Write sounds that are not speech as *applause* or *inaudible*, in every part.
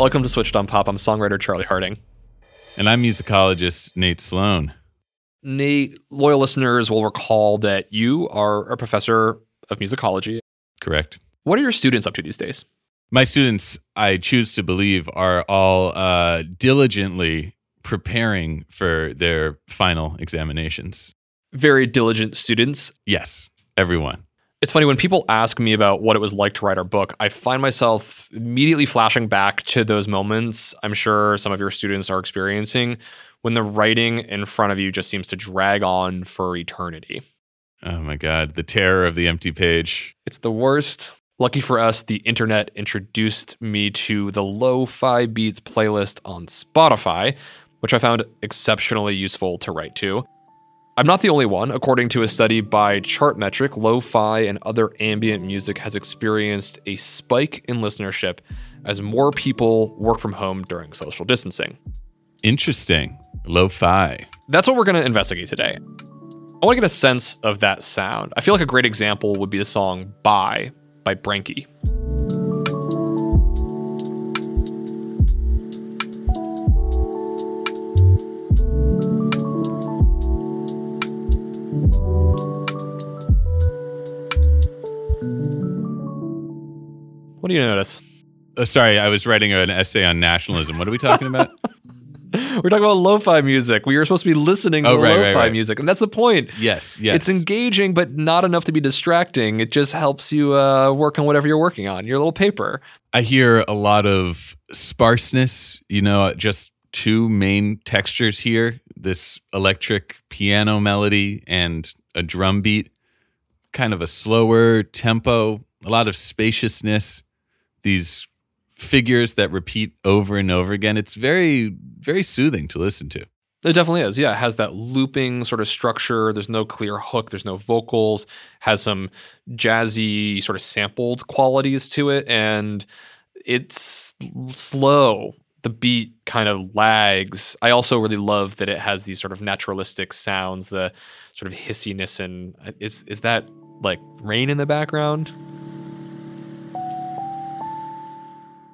Welcome to Switched on Pop. I'm songwriter Charlie Harding. And I'm musicologist Nate Sloan. Nate, loyal listeners will recall that you are a professor of musicology. Correct. What are your students up to these days? My students, I choose to believe, are all uh, diligently preparing for their final examinations. Very diligent students. Yes, everyone. It's funny when people ask me about what it was like to write our book, I find myself immediately flashing back to those moments I'm sure some of your students are experiencing when the writing in front of you just seems to drag on for eternity. Oh my God, the terror of the empty page. It's the worst. Lucky for us, the internet introduced me to the Lo Fi Beats playlist on Spotify, which I found exceptionally useful to write to. I'm not the only one. According to a study by Chartmetric, lo fi and other ambient music has experienced a spike in listenership as more people work from home during social distancing. Interesting. Lo fi. That's what we're going to investigate today. I want to get a sense of that sound. I feel like a great example would be the song Bye by Brenky. Do you notice? Oh, sorry, I was writing an essay on nationalism. What are we talking about? *laughs* We're talking about lo-fi music. We are supposed to be listening to Oh, right, lo-fi right, right. music, and that's the point. yes, yes. It's engaging, but not enough to be distracting. It just helps you uh, work on whatever you're working on, your little paper. I hear a lot of sparseness, you know, just two main textures here this electric piano melody and a drum beat, kind of a slower tempo, a lot of spaciousness, these figures that repeat over and over again. It's very, very soothing to listen to. It definitely is. Yeah, it has that looping sort of structure. There's no clear hook. There's no vocals. Has some jazzy sort of sampled qualities to it, and it's slow. The beat kind of lags. I also really love that it has these sort of naturalistic sounds. The sort of hissiness and uh, is is that like rain in the background?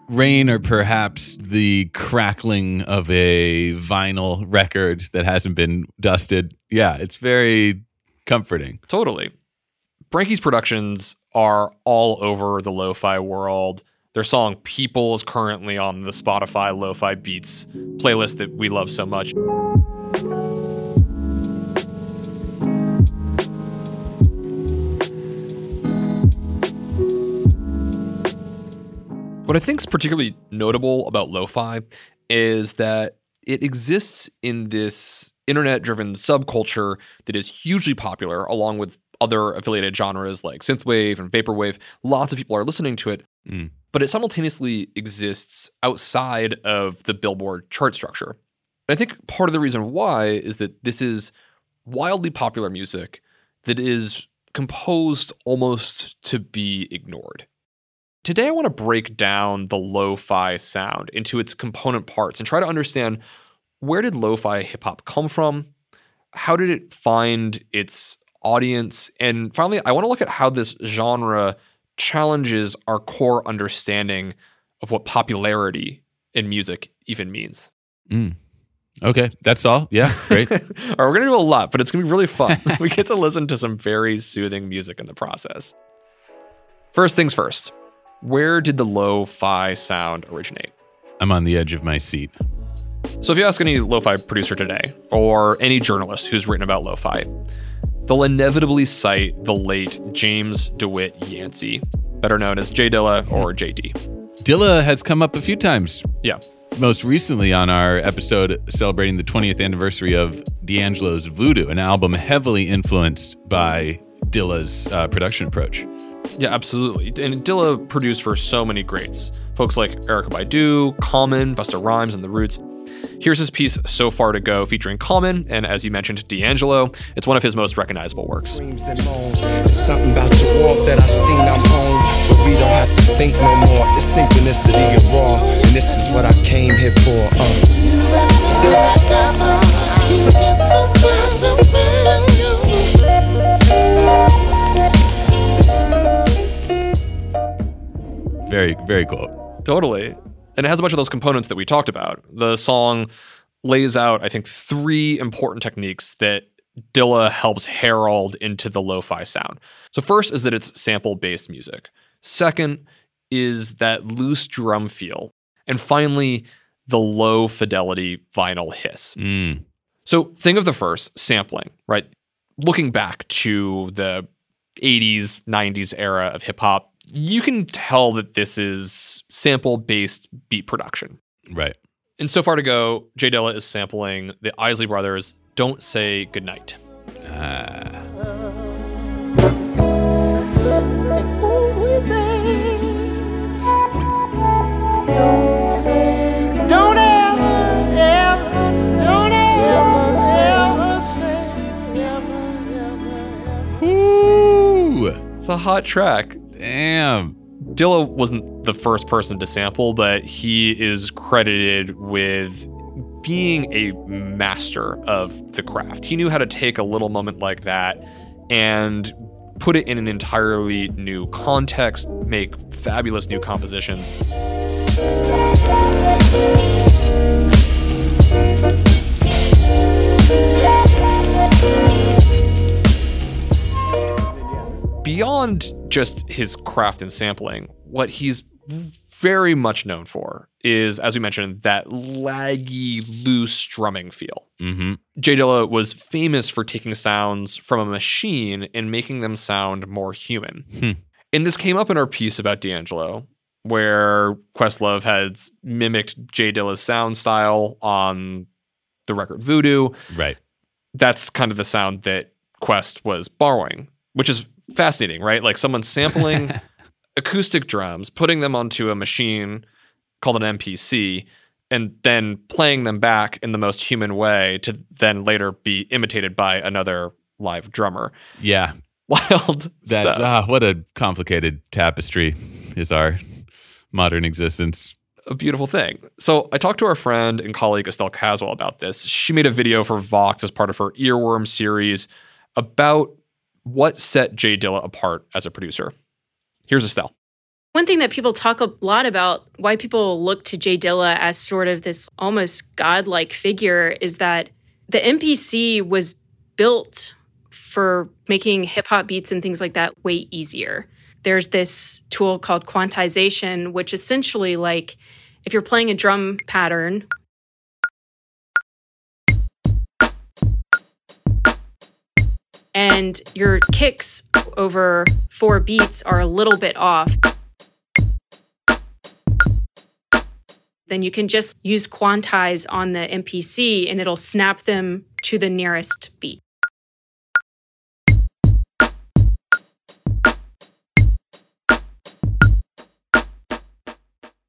Rain, or perhaps the crackling of a vinyl record that hasn't been dusted. Yeah, it's very comforting. Totally. Brenky's productions are all over the lo-fi world. Their song People is currently on the Spotify Lo-Fi Beats playlist that we love so much. What I think is particularly notable about lo-fi is that it exists in this internet-driven subculture that is hugely popular, along with other affiliated genres like synthwave and vaporwave. Lots of people are listening to it, Mm. but it simultaneously exists outside of the Billboard chart structure. And I think part of the reason why is that this is wildly popular music that is composed almost to be ignored. Today, I want to break down the lo fi sound into its component parts and try to understand where did lo fi hip hop come from? How did it find its audience? And finally, I want to look at how this genre challenges our core understanding of what popularity in music even means. Mm. Okay, that's all. Yeah, great. *laughs* All right, we're going to do a lot, but it's going to be really fun. *laughs* we get to listen to some very soothing music in the process. First things first, where did the lo fi sound originate? I'm on the edge of my seat. So, if you ask any lo fi producer today, or any journalist who's written about lo fi, they'll inevitably cite the late James DeWitt Yancey, better known as J Dilla or JD. Dilla has come up a few times. Yeah. most recently on our episode celebrating the 20th anniversary of D'Angelo's Voodoo, an album heavily influenced by Dilla's uh, production approach. Yeah, absolutely. And Dilla produced for so many greats. Folks like Erykah Badu, Common, Busta Rhymes, and The Roots. Here's his piece So Far to Go featuring Common, and as you mentioned, D'Angelo. It's one of his most recognizable works. Screams and moans. There's something about your walk that I seen I'm home. But we don't have to think no more. It's synchronicity and raw. And this is what I came here for. Uh. Very, very cool. Totally. And it has a bunch of those components that we talked about. The song lays out, I think, three important techniques that Dilla helps herald into the lo fi sound. So, first is that it's sample based music. Second is that loose drum feel. And finally, the low fidelity vinyl hiss. Mm. So think of the first sampling, right? Looking back to the 80s, 90s era of hip hop, you can tell that this is sample based beat production. Right. And so far to go, J Dilla is sampling the Isley Brothers' Don't Say Goodnight. Ah. Don't ever, ever, don't ever, ever say, ever, ever, ever. Damn. Dilla wasn't the first person to sample, but he is credited with being a master of the craft. He knew how to take a little moment like that and put it in an entirely new context, make fabulous new compositions. Just his craft and sampling, what he's very much known for is, as we mentioned, that laggy, loose strumming feel. Mm-hmm. J Dilla was famous for taking sounds from a machine and making them sound more human. Hmm. And this came up in our piece about D'Angelo, where Questlove has mimicked J Dilla's sound style on the record Voodoo. Right. That's kind of the sound that Quest was borrowing, which is fascinating, right? Like someone sampling *laughs* acoustic drums, putting them onto a machine called an MPC, and then playing them back in the most human way to then later be imitated by another live drummer. Yeah. *laughs* Wild. That's ah, what a complicated tapestry is our modern existence. a beautiful thing. So I talked to our friend and colleague Estelle Caswell about this. She made a video for Vox as part of her Earworm series about what set J Dilla apart as a producer. Here's Estelle. One thing that people talk a lot about, why people look to J Dilla as sort of this almost godlike figure, is that the MPC was built for making hip hop beats and things like that way easier. There's this tool called quantization, which essentially, like, if you're playing a drum pattern, and your kicks over four beats are a little bit off, then you can just use quantize on the MPC and it'll snap them to the nearest beat.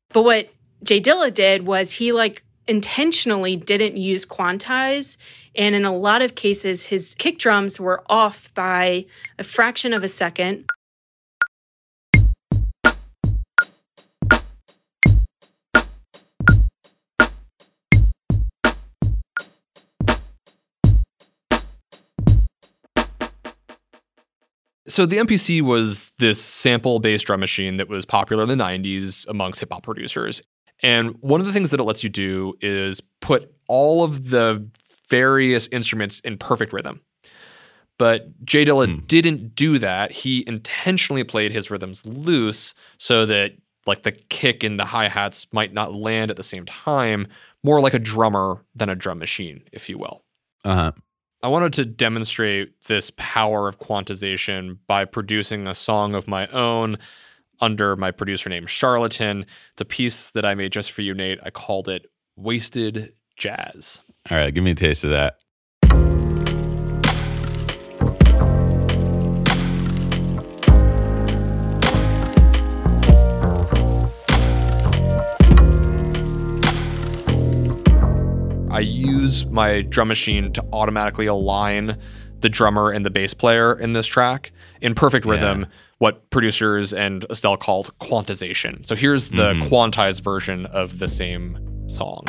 But what J Dilla did was he like intentionally didn't use quantize. And in a lot of cases, his kick drums were off by a fraction of a second. So the MPC was this sample-based drum machine that was popular in the 90s amongst hip hop producers. And one of the things that it lets you do is put all of the various instruments in perfect rhythm. But J Dilla didn't do that. He intentionally played his rhythms loose so that like the kick and the hi-hats might not land at the same time, more like a drummer than a drum machine, if you will. Uh huh. I wanted to demonstrate this power of quantization by producing a song of my own under my producer name Charlatan. It's a piece that I made just for you, Nate. I called it Wasted Jazz. All right, give me a taste of that. I use my drum machine to automatically align the drummer and the bass player in this track in perfect rhythm, what producers and Estelle called quantization. So here's the mm-hmm. quantized version of the same song.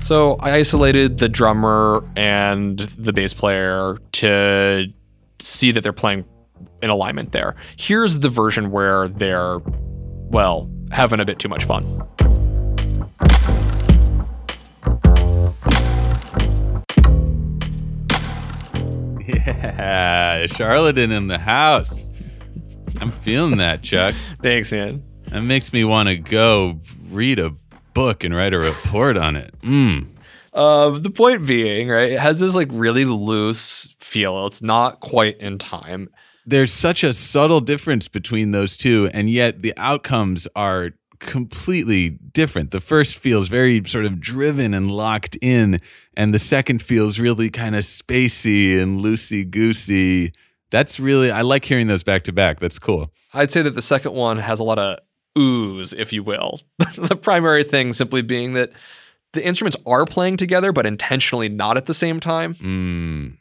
So I isolated the drummer and the bass player to see that they're playing in alignment there. Here's the version where they're, well, having a bit too much fun. Yeah, charlatan in the house. I'm feeling that, Chuck. *laughs* Thanks, man. That makes me want to go read a book and write a report on it. Mm. Uh, the point being, right, it has this like really loose feel. It's not quite in time. There's such a subtle difference between those two, and yet the outcomes are completely different. The first feels very sort of driven and locked in, and the second feels really kind of spacey and loosey goosey. That's really, I like hearing those back to back. That's cool. I'd say that the second one has a lot of ooze, if you will. *laughs* the primary thing simply being that the instruments are playing together, but intentionally not at the same time. Mm.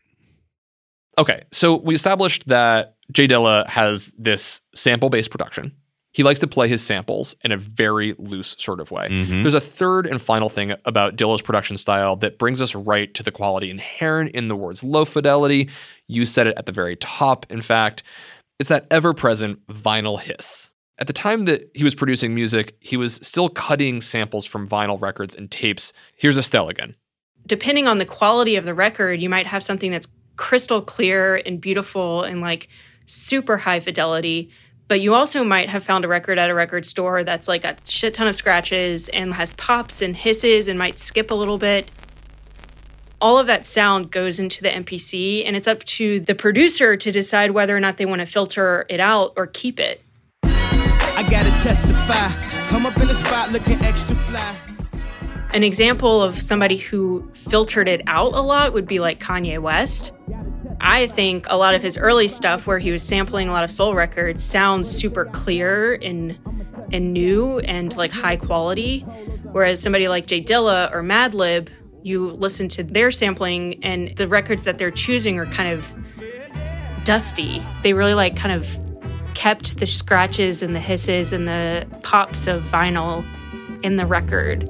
Okay, so we established that J Dilla has this sample based production. He likes to play his samples in a very loose sort of way. Mhm. There's a third and final thing about Dilla's production style that brings us right to the quality inherent in the words low fidelity. You said it at the very top, in fact. It's that ever present vinyl hiss. At the time that he was producing music, he was still cutting samples from vinyl records and tapes. Here's Estelle again. depending on the quality of the record, you might have something that's crystal clear and beautiful and like super high fidelity. But you also might have found a record at a record store that's like a shit ton of scratches and has pops and hisses and might skip a little bit. All of that sound goes into the MPC, and it's up to the producer to decide whether or not they want to filter it out or keep it. I gotta testify. Come up in the spot looking extra fly. An example of somebody who filtered it out a lot would be like Kanye West. I think a lot of his early stuff, where he was sampling a lot of soul records, sounds super clear and and new and like high quality. Whereas somebody like J Dilla or Madlib, you listen to their sampling and the records that they're choosing are kind of dusty. They really like kind of kept the scratches and the hisses and the pops of vinyl in the record.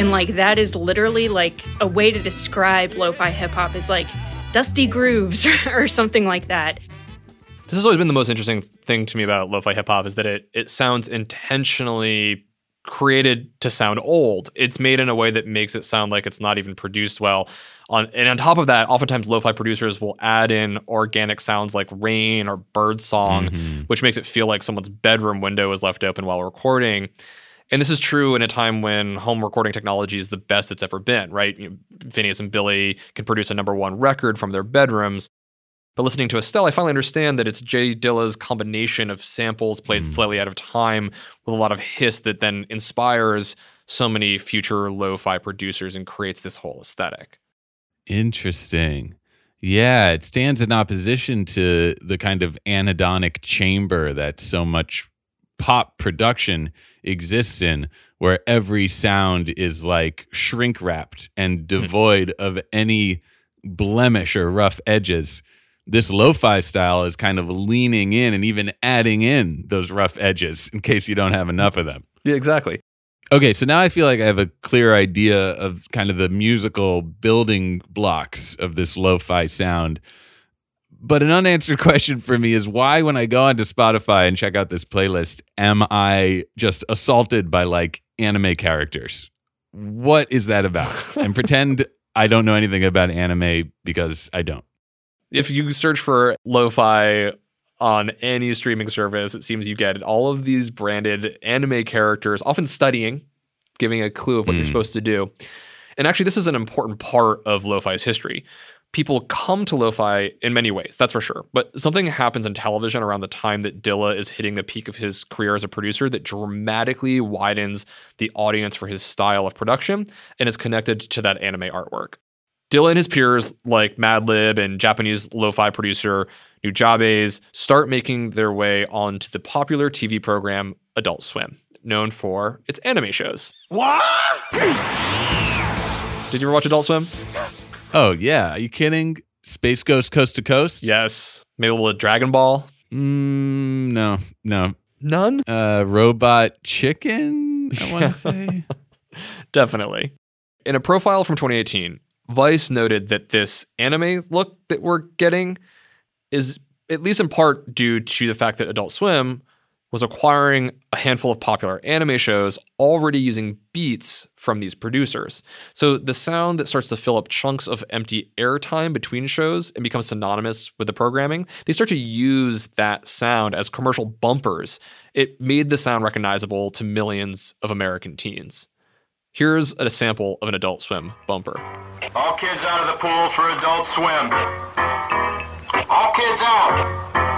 And like that is literally like a way to describe lo-fi hip hop is like dusty grooves *laughs* or something like that. This has always been the most interesting thing to me about lo-fi hip hop is that it it sounds intentionally created to sound old. It's made in a way that makes it sound like it's not even produced well. On and on top of that, oftentimes lo-fi producers will add in organic sounds like rain or bird song, mm-hmm. which makes it feel like someone's bedroom window is left open while recording. And this is true in a time when home recording technology is the best it's ever been, right? You know, Finneas and Billie can produce a number one record from their bedrooms. But listening to Estelle, I finally understand that it's J Dilla's combination of samples played hmm. slightly out of time with a lot of hiss that then inspires so many future lo-fi producers and creates this whole aesthetic. Interesting. Yeah, it stands in opposition to the kind of anechoic chamber that so much pop production exists in, where every sound is like shrink wrapped and hmm. devoid of any blemish or rough edges. This lo fi style is kind of leaning in and even adding in those rough edges in case you don't have enough of them. Yeah, exactly. Okay, so now I feel like I have a clear idea of kind of the musical building blocks of this lo-fi sound. But an unanswered *laughs* question for me is why when I go onto Spotify and check out this playlist am I just assaulted by like anime characters? What is that about? *laughs* and pretend I don't know anything about anime because I don't. If you search for lo-fi on any streaming service, it seems you get all of these branded anime characters, often studying, giving a clue of what you're hmm. supposed to do. And actually, this is an important part of lo-fi's history. People come to lo-fi in many ways, that's for sure. But something happens in television around the time that Dilla is hitting the peak of his career as a producer that dramatically widens the audience for his style of production and is connected to that anime artwork. Dilla and his peers like Madlib and Japanese lo-fi producer Nujabes start making their way onto the popular TV program Adult Swim, known for its anime shows. What? Did you ever watch Adult Swim? *laughs* Oh yeah, are you kidding? Space Ghost Coast to Coast? Yes. Maybe a little Dragon Ball? Mm, no, no. None? Uh, Robot Chicken. I want to say. *laughs* Definitely. In a profile from 2018, Vice noted that this anime look that we're getting is at least in part due to the fact that Adult Swim was acquiring a handful of popular anime shows already using beats from these producers. So the sound that starts to fill up chunks of empty airtime between shows and becomes synonymous with the programming, they start to use that sound as commercial bumpers. It made the sound recognizable to millions of American teens. Here's a sample of an Adult Swim bumper. All kids out of the pool for Adult Swim. All kids out.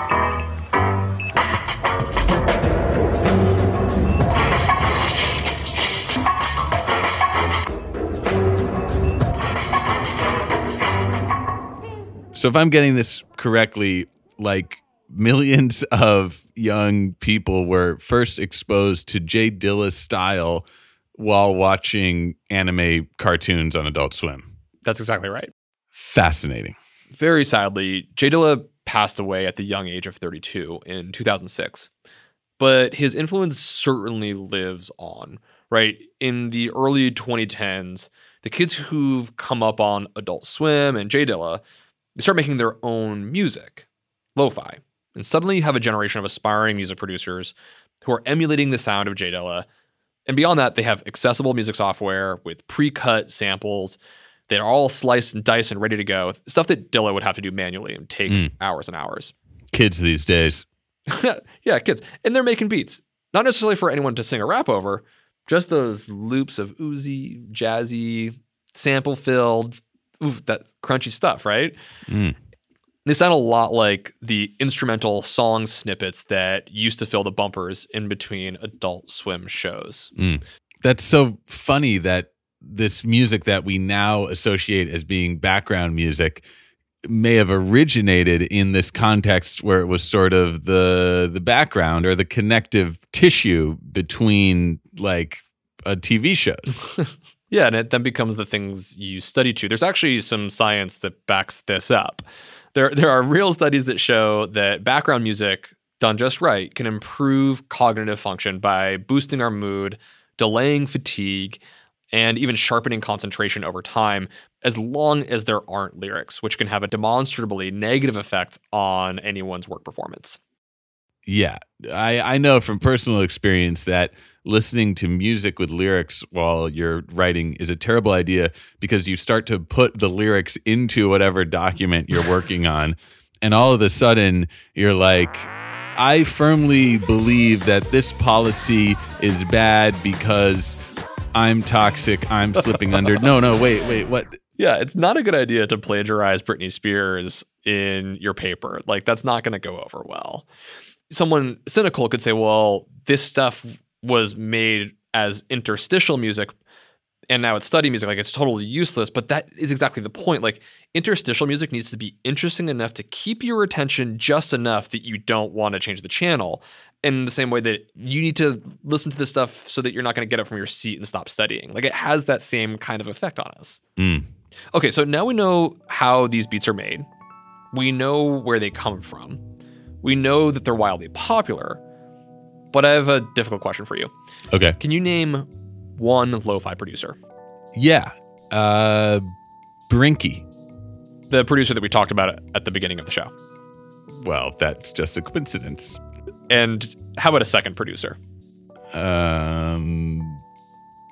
So if I'm getting this correctly, like millions *laughs* of young people were first exposed to J Dilla's style while watching anime cartoons on Adult Swim. That's exactly right. Fascinating. Very sadly, J Dilla passed away at the young age of 32 in 2006. But his influence certainly lives on, right? In the early 2010s, the kids who've come up on Adult Swim and J Dilla, they start making their own music, lo-fi. And suddenly you have a generation of aspiring music producers who are emulating the sound of J Dilla. And beyond that, they have accessible music software with pre-cut samples that are all sliced and diced and ready to go. Stuff that Dilla would have to do manually and take hmm. hours and hours. Kids these days. *laughs* yeah, kids. And they're making beats. Not necessarily for anyone to sing a rap over, just those loops of oozy, jazzy, sample filled, oof, that crunchy stuff, right? Mm. They sound a lot like the instrumental song snippets that used to fill the bumpers in between adult swim shows. That's so funny that this music that we now associate as being background music may have originated in this context where it was sort of the the background or the connective tissue between like a TV shows. *laughs* Yeah, and it then becomes the things you study to. There's actually some science that backs this up. There, there are real studies that show that background music done just right can improve cognitive function by boosting our mood, delaying fatigue, and even sharpening concentration over time, as long as there aren't lyrics, which can have a demonstrably negative effect on anyone's work performance. Yeah, I, I know from personal experience that listening to music with lyrics while you're writing is a terrible idea because you start to put the lyrics into whatever document you're working on. And all of a sudden, you're like, I firmly believe that this policy is bad because I'm toxic. I'm slipping under. No, no, wait, wait, what? Yeah, it's not a good idea to plagiarize Britney Spears in your paper. Like, that's not going to go over well. Someone cynical could say, well, this stuff was made as interstitial music and now it's study music. Like, it's totally useless. But that is exactly the point. Like, interstitial music needs to be interesting enough to keep your attention just enough that you don't want to change the channel. In the same way that you need to listen to this stuff so that you're not going to get up from your seat and stop studying. Like, it has that same kind of effect on us. Mm. Okay, so now we know how these beats are made. We know where they come from. We know that they're wildly popular. But I have a difficult question for you. Okay. Can you name one lo-fi producer? Yeah. Uh, Brenky. The producer that we talked about at the beginning of the show. Well, that's just a coincidence. And how about a second producer? Um,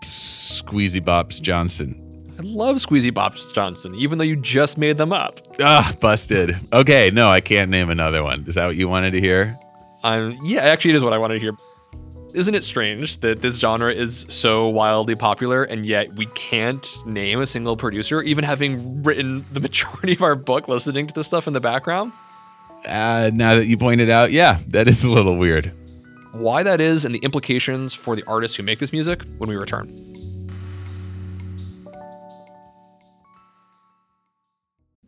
Squeezy Bops Johnson. I love Squeezy Bops Johnson, even though you just made them up. Ah, busted. Okay, no, I can't name another one. Is that what you wanted to hear? Um, yeah, actually, it is what I wanted to hear. Isn't it strange that this genre is so wildly popular and yet we can't name a single producer, even having written the *laughs* majority of our book listening to this stuff in the background? Uh, now that you pointed out, yeah, that is a little weird. Why that is and the implications for the artists who make this music when we return.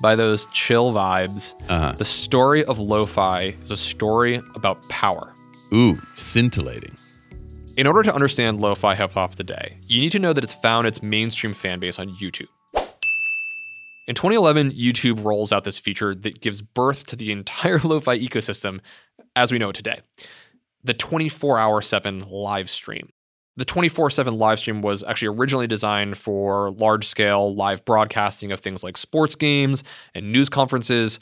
by those chill vibes. Uh-huh. The story of lo-fi is a story about power. Ooh, scintillating. In order to understand lo-fi hip hop today, you need to know that it's found its mainstream fan base on YouTube. In 2011, YouTube rolls out this feature that gives birth to the entire *laughs* lo-fi ecosystem as we know it today. The 24-hour 7 live stream. The 24/7 live stream was actually originally designed for large-scale live broadcasting of things like sports games and news conferences,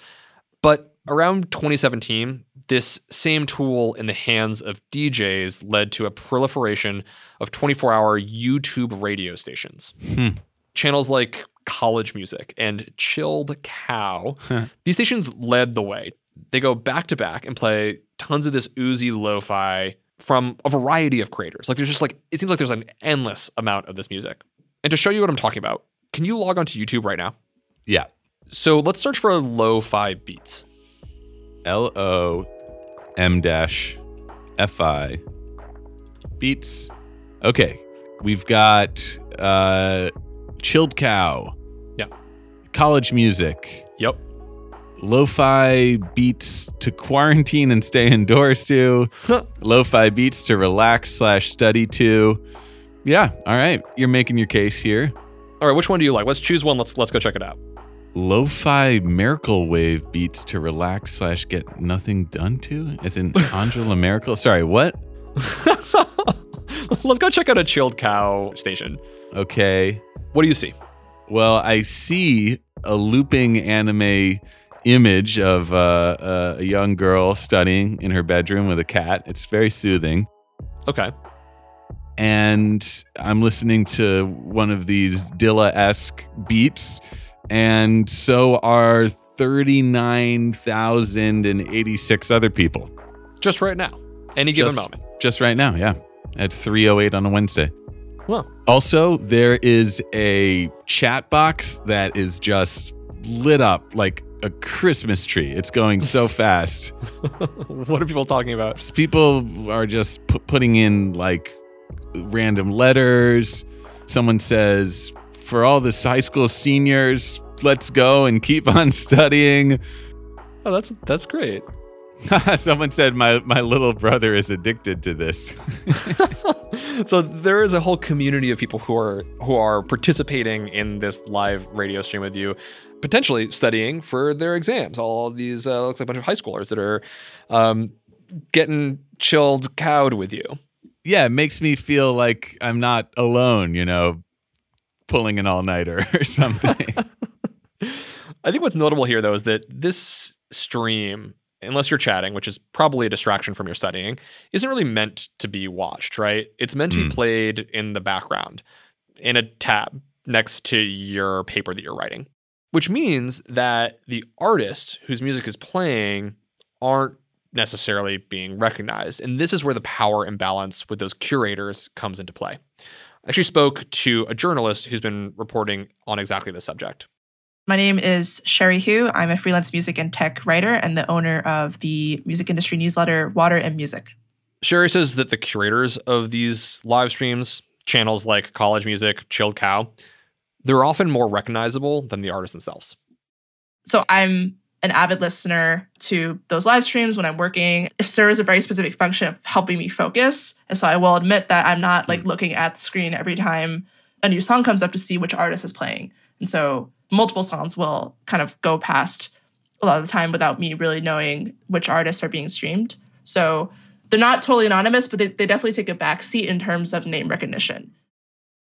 but around 2017, this same tool in the hands of DJs led to a proliferation of 24 hour YouTube radio stations. Hmm. Channels like College Music and Chilled Cow. These stations led the way. They go back to back and play tons of this oozy lo fi from a variety of creators. Like, there's just like, it seems like there's an endless amount of this music. And to show you what I'm talking about, can you log onto YouTube right now? Yeah. So let's search for lo fi beats. L O M dash F I beats. Okay. We've got uh Chilled Cow. Yeah. College music. Yep. Lo-fi beats to quarantine and stay indoors to. Lo-fi beats to relax slash study to. Yeah, all right. You're making your case here. All right, which one do you like? Let's choose one. Let's let's go check it out. Lo-fi Merkel wave beats to relax slash get nothing done to. As in *laughs* Angela Merkel. Sorry, what? *laughs* let's go check out a chilled cow station. Okay. What do you see? Well, I see a looping anime image of uh, uh, a young girl studying in her bedroom with a cat. It's very soothing. Okay. And I'm listening to one of these Dilla esque beats, and so are 39,086 other people. Just right now. Any given Just- moment. Just right now, yeah. At 3.08 on a Wednesday. Well, Also, there is a chat box that is just lit up like a Christmas tree. It's going so *laughs* fast. what are people talking about? People are just pu- putting in like random letters. Someone says, for all the high school seniors, let's go and keep on *laughs* studying. Oh, that's that's great. *laughs* Someone said my my little brother is addicted to this. so there is a whole community of people who are who are participating in this live radio stream with you potentially studying for their exams all these uh, looks like a bunch of high schoolers that are um, getting chilled cowed with you yeah, it makes me feel like I'm not alone, you know, pulling an all nighter *laughs* or something. *laughs* I think what's notable here, though, is that this stream, unless you're chatting, which is probably a distraction from your studying, isn't really meant to be watched, right? It's meant to be Mm. played in the background in a tab next to your paper that you're writing, which means that the artists whose music is playing aren't necessarily being recognized. And this is where the power imbalance with those curators comes into play. I actually spoke to a journalist who's been reporting on exactly this subject. My name is Cherie Hu. I'm a freelance music and tech writer and the owner of the music industry newsletter Water and Music. Cherie says that the curators of these live streams, channels like College Music, Chilled Cow, they're often more recognizable than the artists themselves. So I'm an avid listener to those live streams when I'm working. It serves a very specific function of helping me focus. And so I will admit that I'm not like hmm. looking at the screen every time a new song comes up to see which artist is playing. And so multiple songs will kind of go past a lot of the time without me really knowing which artists are being streamed. So they're not totally anonymous, but they, they definitely take a backseat in terms of name recognition.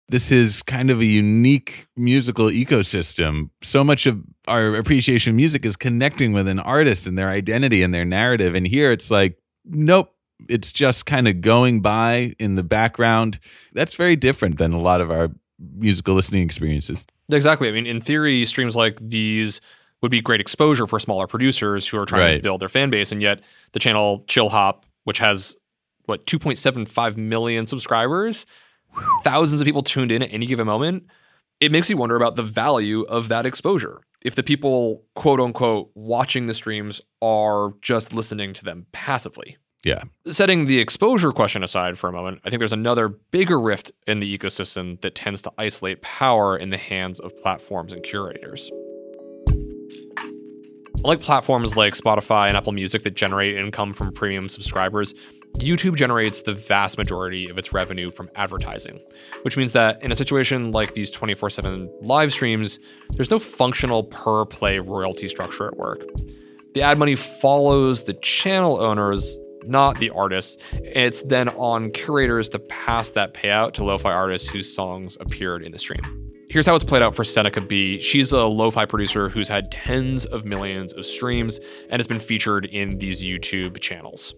This is kind of a unique musical ecosystem. So much of our appreciation of music is connecting with an artist and their identity and their narrative. And here it's like, nope, it's just kind of going by in the background. That's very different than a lot of our musical listening experiences. Exactly. I mean, in theory, streams like these would be great exposure for smaller producers who are trying to build their fan base. And yet, the channel Chill Hop, which has what 2.75 million subscribers, thousands of people tuned in at any given moment, it makes you wonder about the value of that exposure. If the people, quote unquote, watching the streams are just listening to them passively. Yeah. Setting the exposure question aside for a moment, I think there's another bigger rift in the ecosystem that tends to isolate power in the hands of platforms and curators. Unlike platforms like Spotify and Apple Music that generate income from premium subscribers, YouTube generates the vast majority of its revenue from advertising, which means that in a situation like these 24 7 live streams, there's no functional per play royalty structure at work. The ad money follows the channel owners, not the artists. It's then on curators to pass that payout to lo fi artists whose songs appeared in the stream. Here's how it's played out for Seneca B. She's a lo fi producer who's had tens of millions of streams and has been featured in these YouTube channels.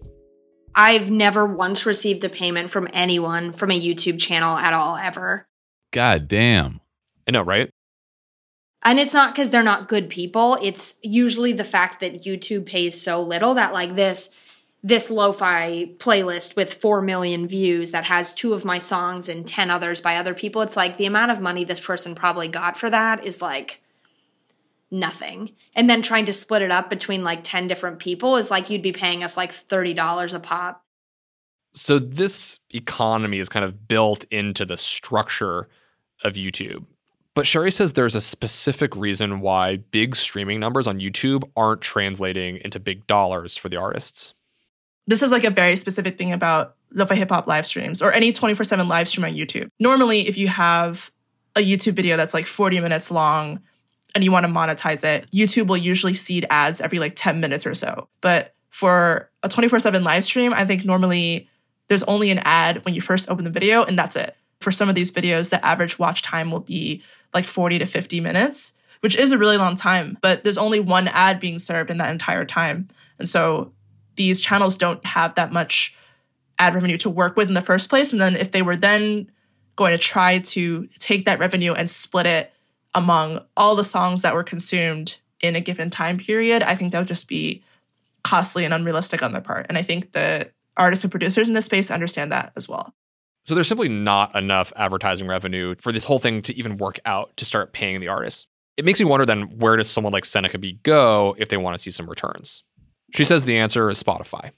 I've never once received a payment from anyone from a YouTube channel at all, ever. God damn. I know, right? And it's not because they're not good people. It's usually the fact that YouTube pays so little that like this this lo-fi playlist with 4 million views that has two of my songs and 10 others by other people it's like the amount of money this person probably got for that is like nothing and then trying to split it up between like 10 different people is like you'd be paying us like $30 a pop So this economy is kind of built into the structure of YouTube. But Cherie says there's a specific reason why big streaming numbers on YouTube aren't translating into big dollars for the artists. this is like a very specific thing about lo-fi hip hop live streams or any 24/7 live stream on YouTube. Normally, if you have a YouTube video that's like 40 minutes long and you want to monetize it, YouTube will usually seed ads every like 10 minutes or so. But for a 24/7 live stream, I think normally there's only an ad when you first open the video and that's it. For some of these videos, the average watch time will be like 40 to 50 minutes, which is a really long time, but there's only one ad being served in that entire time. And so these channels don't have that much ad revenue to work with in the first place. And then if they were then going to try to take that revenue and split it among all the songs that were consumed in a given time period, I think that would just be costly and unrealistic on their part. And I think the artists and producers in this space understand that as well. So there's simply not enough advertising revenue for this whole thing to even work out to start paying the artists. It makes me wonder then where does someone like Seneca B go if they want to see some returns? She says the answer is Spotify.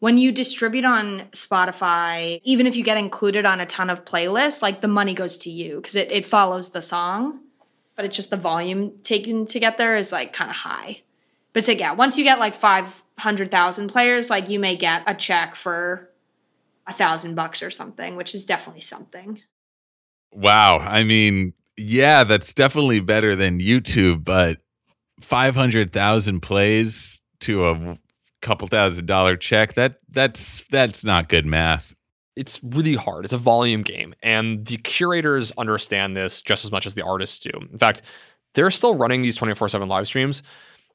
when you distribute on Spotify, even if you get included on a ton of playlists, like the money goes to you because it, it follows the song, but it's just the volume taken to get there is like kind of high. But so yeah, once you get like five hundred thousand players, like you may get a check for a thousand bucks or something, which is definitely something. Wow. I mean, yeah, that's definitely better than YouTube, but 500,000 plays to a couple thousand dollar check, that that's that's not good math. It's really hard. It's a volume game, and the curators understand this just as much as the artists do. In fact, they're still running these 24/7 live streams,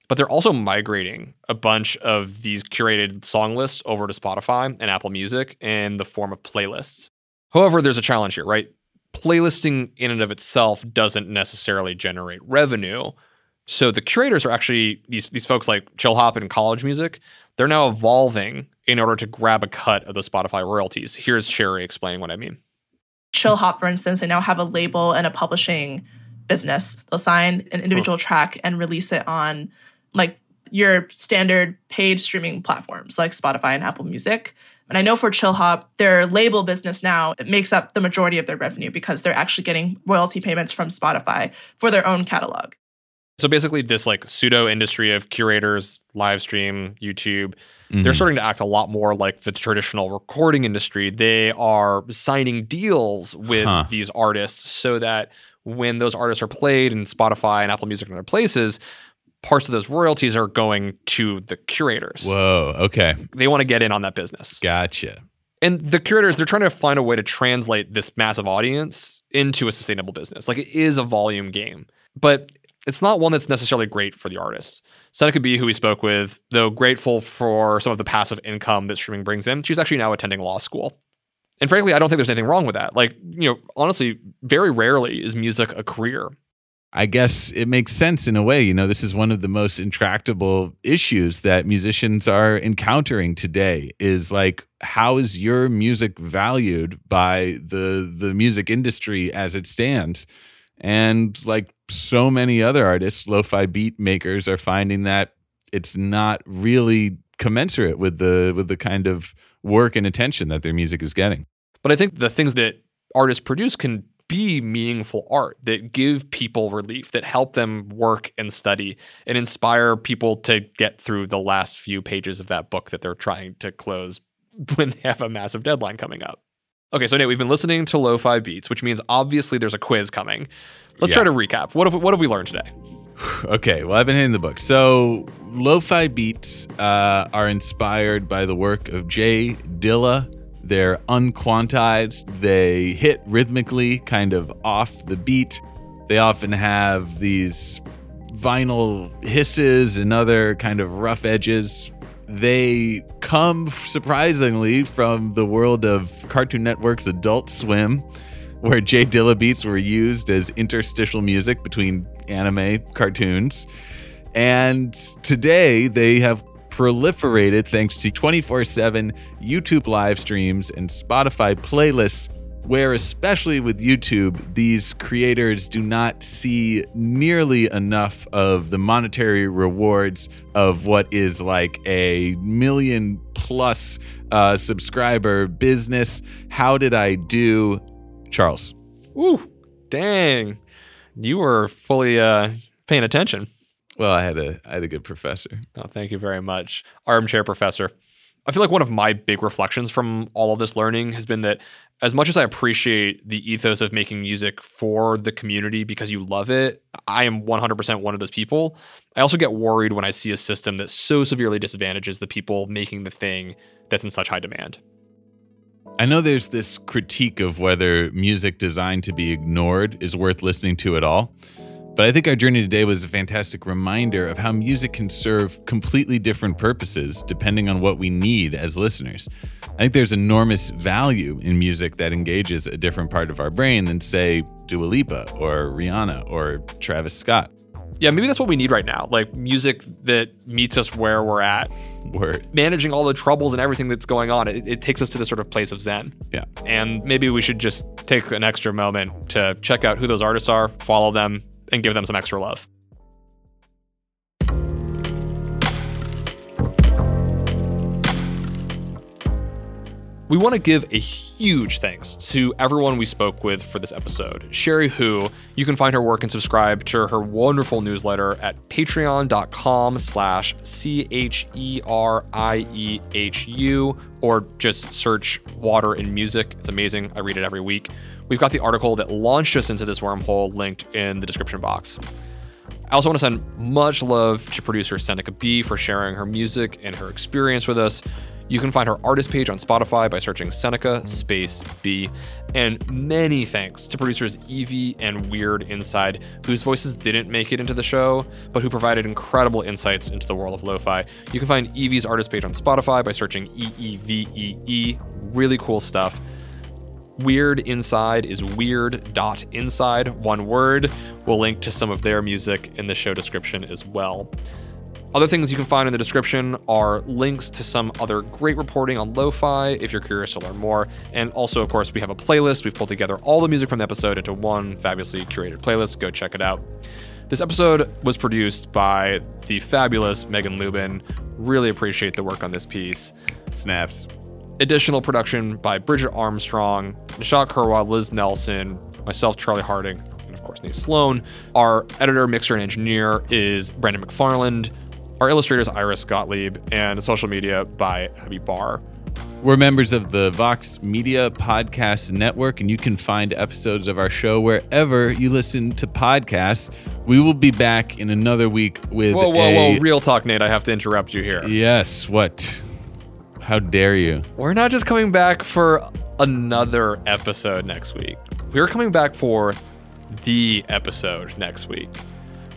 but they're also migrating a bunch of these curated song lists over to Spotify and Apple Music in the form of playlists. However, there's a challenge here, right? Playlisting in and of itself doesn't necessarily generate revenue. So the curators are actually these these folks like Chill Hop and College Music. They're now evolving in order to grab a cut of the Spotify royalties. Here's Cherie explaining what I mean. Chill Hop, for instance, they now have a label and a publishing business. They'll sign an individual track and release it on like your standard paid streaming platforms like Spotify and Apple Music. And I know for Chill Hop, their label business now it makes up the majority of their revenue because they're actually getting royalty payments from Spotify for their own catalog. So basically, this like pseudo industry of curators, live stream, YouTube, Mm-hmm. they're starting to act a lot more like the traditional recording industry. They are signing deals with Huh. these artists so that when those artists are played in Spotify and Apple Music and other places, parts of those royalties are going to the curators. Whoa, okay. They want to get in on that business. Gotcha. And the curators, they're trying to find a way to translate this massive audience into a sustainable business. Like it is a volume game, but it's not one that's necessarily great for the artists. Seneca B, who we spoke with, though grateful for some of the passive income that streaming brings in, she's actually now attending law school. And frankly, I don't think there's anything wrong with that. Like, you know, honestly, very rarely is music a career. I guess it makes sense in a way. You know, this is one of the most intractable issues that musicians are encountering today is like how is your music valued by the the music industry as it stands? And like so many other artists, lo-fi beat makers are finding that it's not really commensurate with the with the kind of work and attention that their music is getting. But I think the things that artists produce can be meaningful art that give people relief, that help them work and study and inspire people to get through the last few pages of that book that they're trying to close *laughs* when they have a massive deadline coming up. Okay, so Nate, we've been listening to lo-fi beats, which means obviously there's a quiz coming. Let's Yeah. try to recap. What have, what have we learned today? *sighs* Okay, well, I've been hitting the book. So, lo-fi beats uh, are inspired by the work of J Dilla. They're unquantized. They hit rhythmically, kind of off the beat. They often have these vinyl hisses and other kind of rough edges. They come surprisingly from the world of Cartoon Network's Adult Swim, where J Dilla beats were used as interstitial music between anime cartoons. And today they have proliferated thanks to 24 7 YouTube live streams and Spotify playlists, where, especially with YouTube, these creators do not see nearly enough of the monetary rewards of what is like a million plus uh, subscriber business. How did I do? Charles. Ooh, dang. You were fully uh, paying attention. Well, I had a I had a good professor. Oh, thank you very much, armchair professor. I feel like one of my big reflections from all of this learning has been that as much as I appreciate the ethos of making music for the community because you love it, I am 100% one of those people. I also get worried when I see a system that so severely disadvantages the people making the thing that's in such high demand. I know there's this critique of whether music designed to be ignored is worth listening to at all. But I think our journey today was a fantastic reminder of how music can serve completely different purposes depending on what we need as listeners. I think there's enormous value in music that engages a different part of our brain than, say, Dua Lipa or Rihanna or Travis Scott. Yeah, maybe that's what we need right now. Like music that meets us where we're at. Word. Managing all the troubles and everything that's going on, it, it takes us to this sort of place of zen. Yeah. And maybe we should just take an extra moment to check out who those artists are, follow them, and give them some extra love. We want to give a huge thanks to everyone we spoke with for this episode. Cherie Hu, you can find her work and subscribe to her wonderful newsletter at patreon.com slash C-H-E-R-I-E-H-U or just search Water and Music. It's amazing. I read it every week. We've got the article that launched us into this wormhole linked in the description box. I also want to send much love to producer Seneca B for sharing her music and her experience with us. You can find her artist page on Spotify by searching Seneca space B. And many thanks to producers eevee and Weird Inside, whose voices didn't make it into the show, but who provided incredible insights into the world of lo-fi. You can find eevee's artist page on Spotify by searching E E V E E. Really cool stuff. Weird Inside is weird.inside, one word. We'll link to some of their music in the show description as well. Other things you can find in the description are links to some other great reporting on lo fi if you're curious to learn more. And also, of course, we have a playlist. We've pulled together all the music from the episode into one fabulously curated playlist. Go check it out. This episode was produced by the fabulous Megan Lubin. Really appreciate the work on this piece. Snaps. Additional production by Bridget Armstrong, Nishat Kurwa, Liz Nelson, myself, Charlie Harding, and of course Nate Sloan. Our editor, mixer, and engineer is Brandon McFarland. Our illustrator is Iris Gottlieb, and social media by Abby Barr. We're members of the Vox Media Podcast Network, and you can find episodes of our show wherever you listen to podcasts. We will be back in another week with Whoa, whoa, a- whoa! Real talk, Nate. I have to interrupt you here. Yes, what? How dare you? We're not just coming back for another episode next week. We're coming back for the episode next week.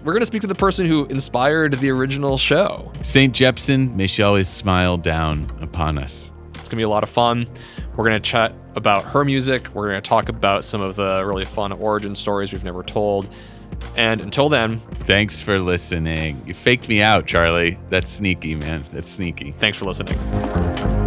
We're going to speak to the person who inspired the original show. St. Jepsen, may she always smile down upon us. It's going to be a lot of fun. We're going to chat about her music. We're going to talk about some of the really fun origin stories we've never told. And until then, Thanks for listening. You faked me out, Charlie. That's sneaky, man. That's sneaky. thanks for listening.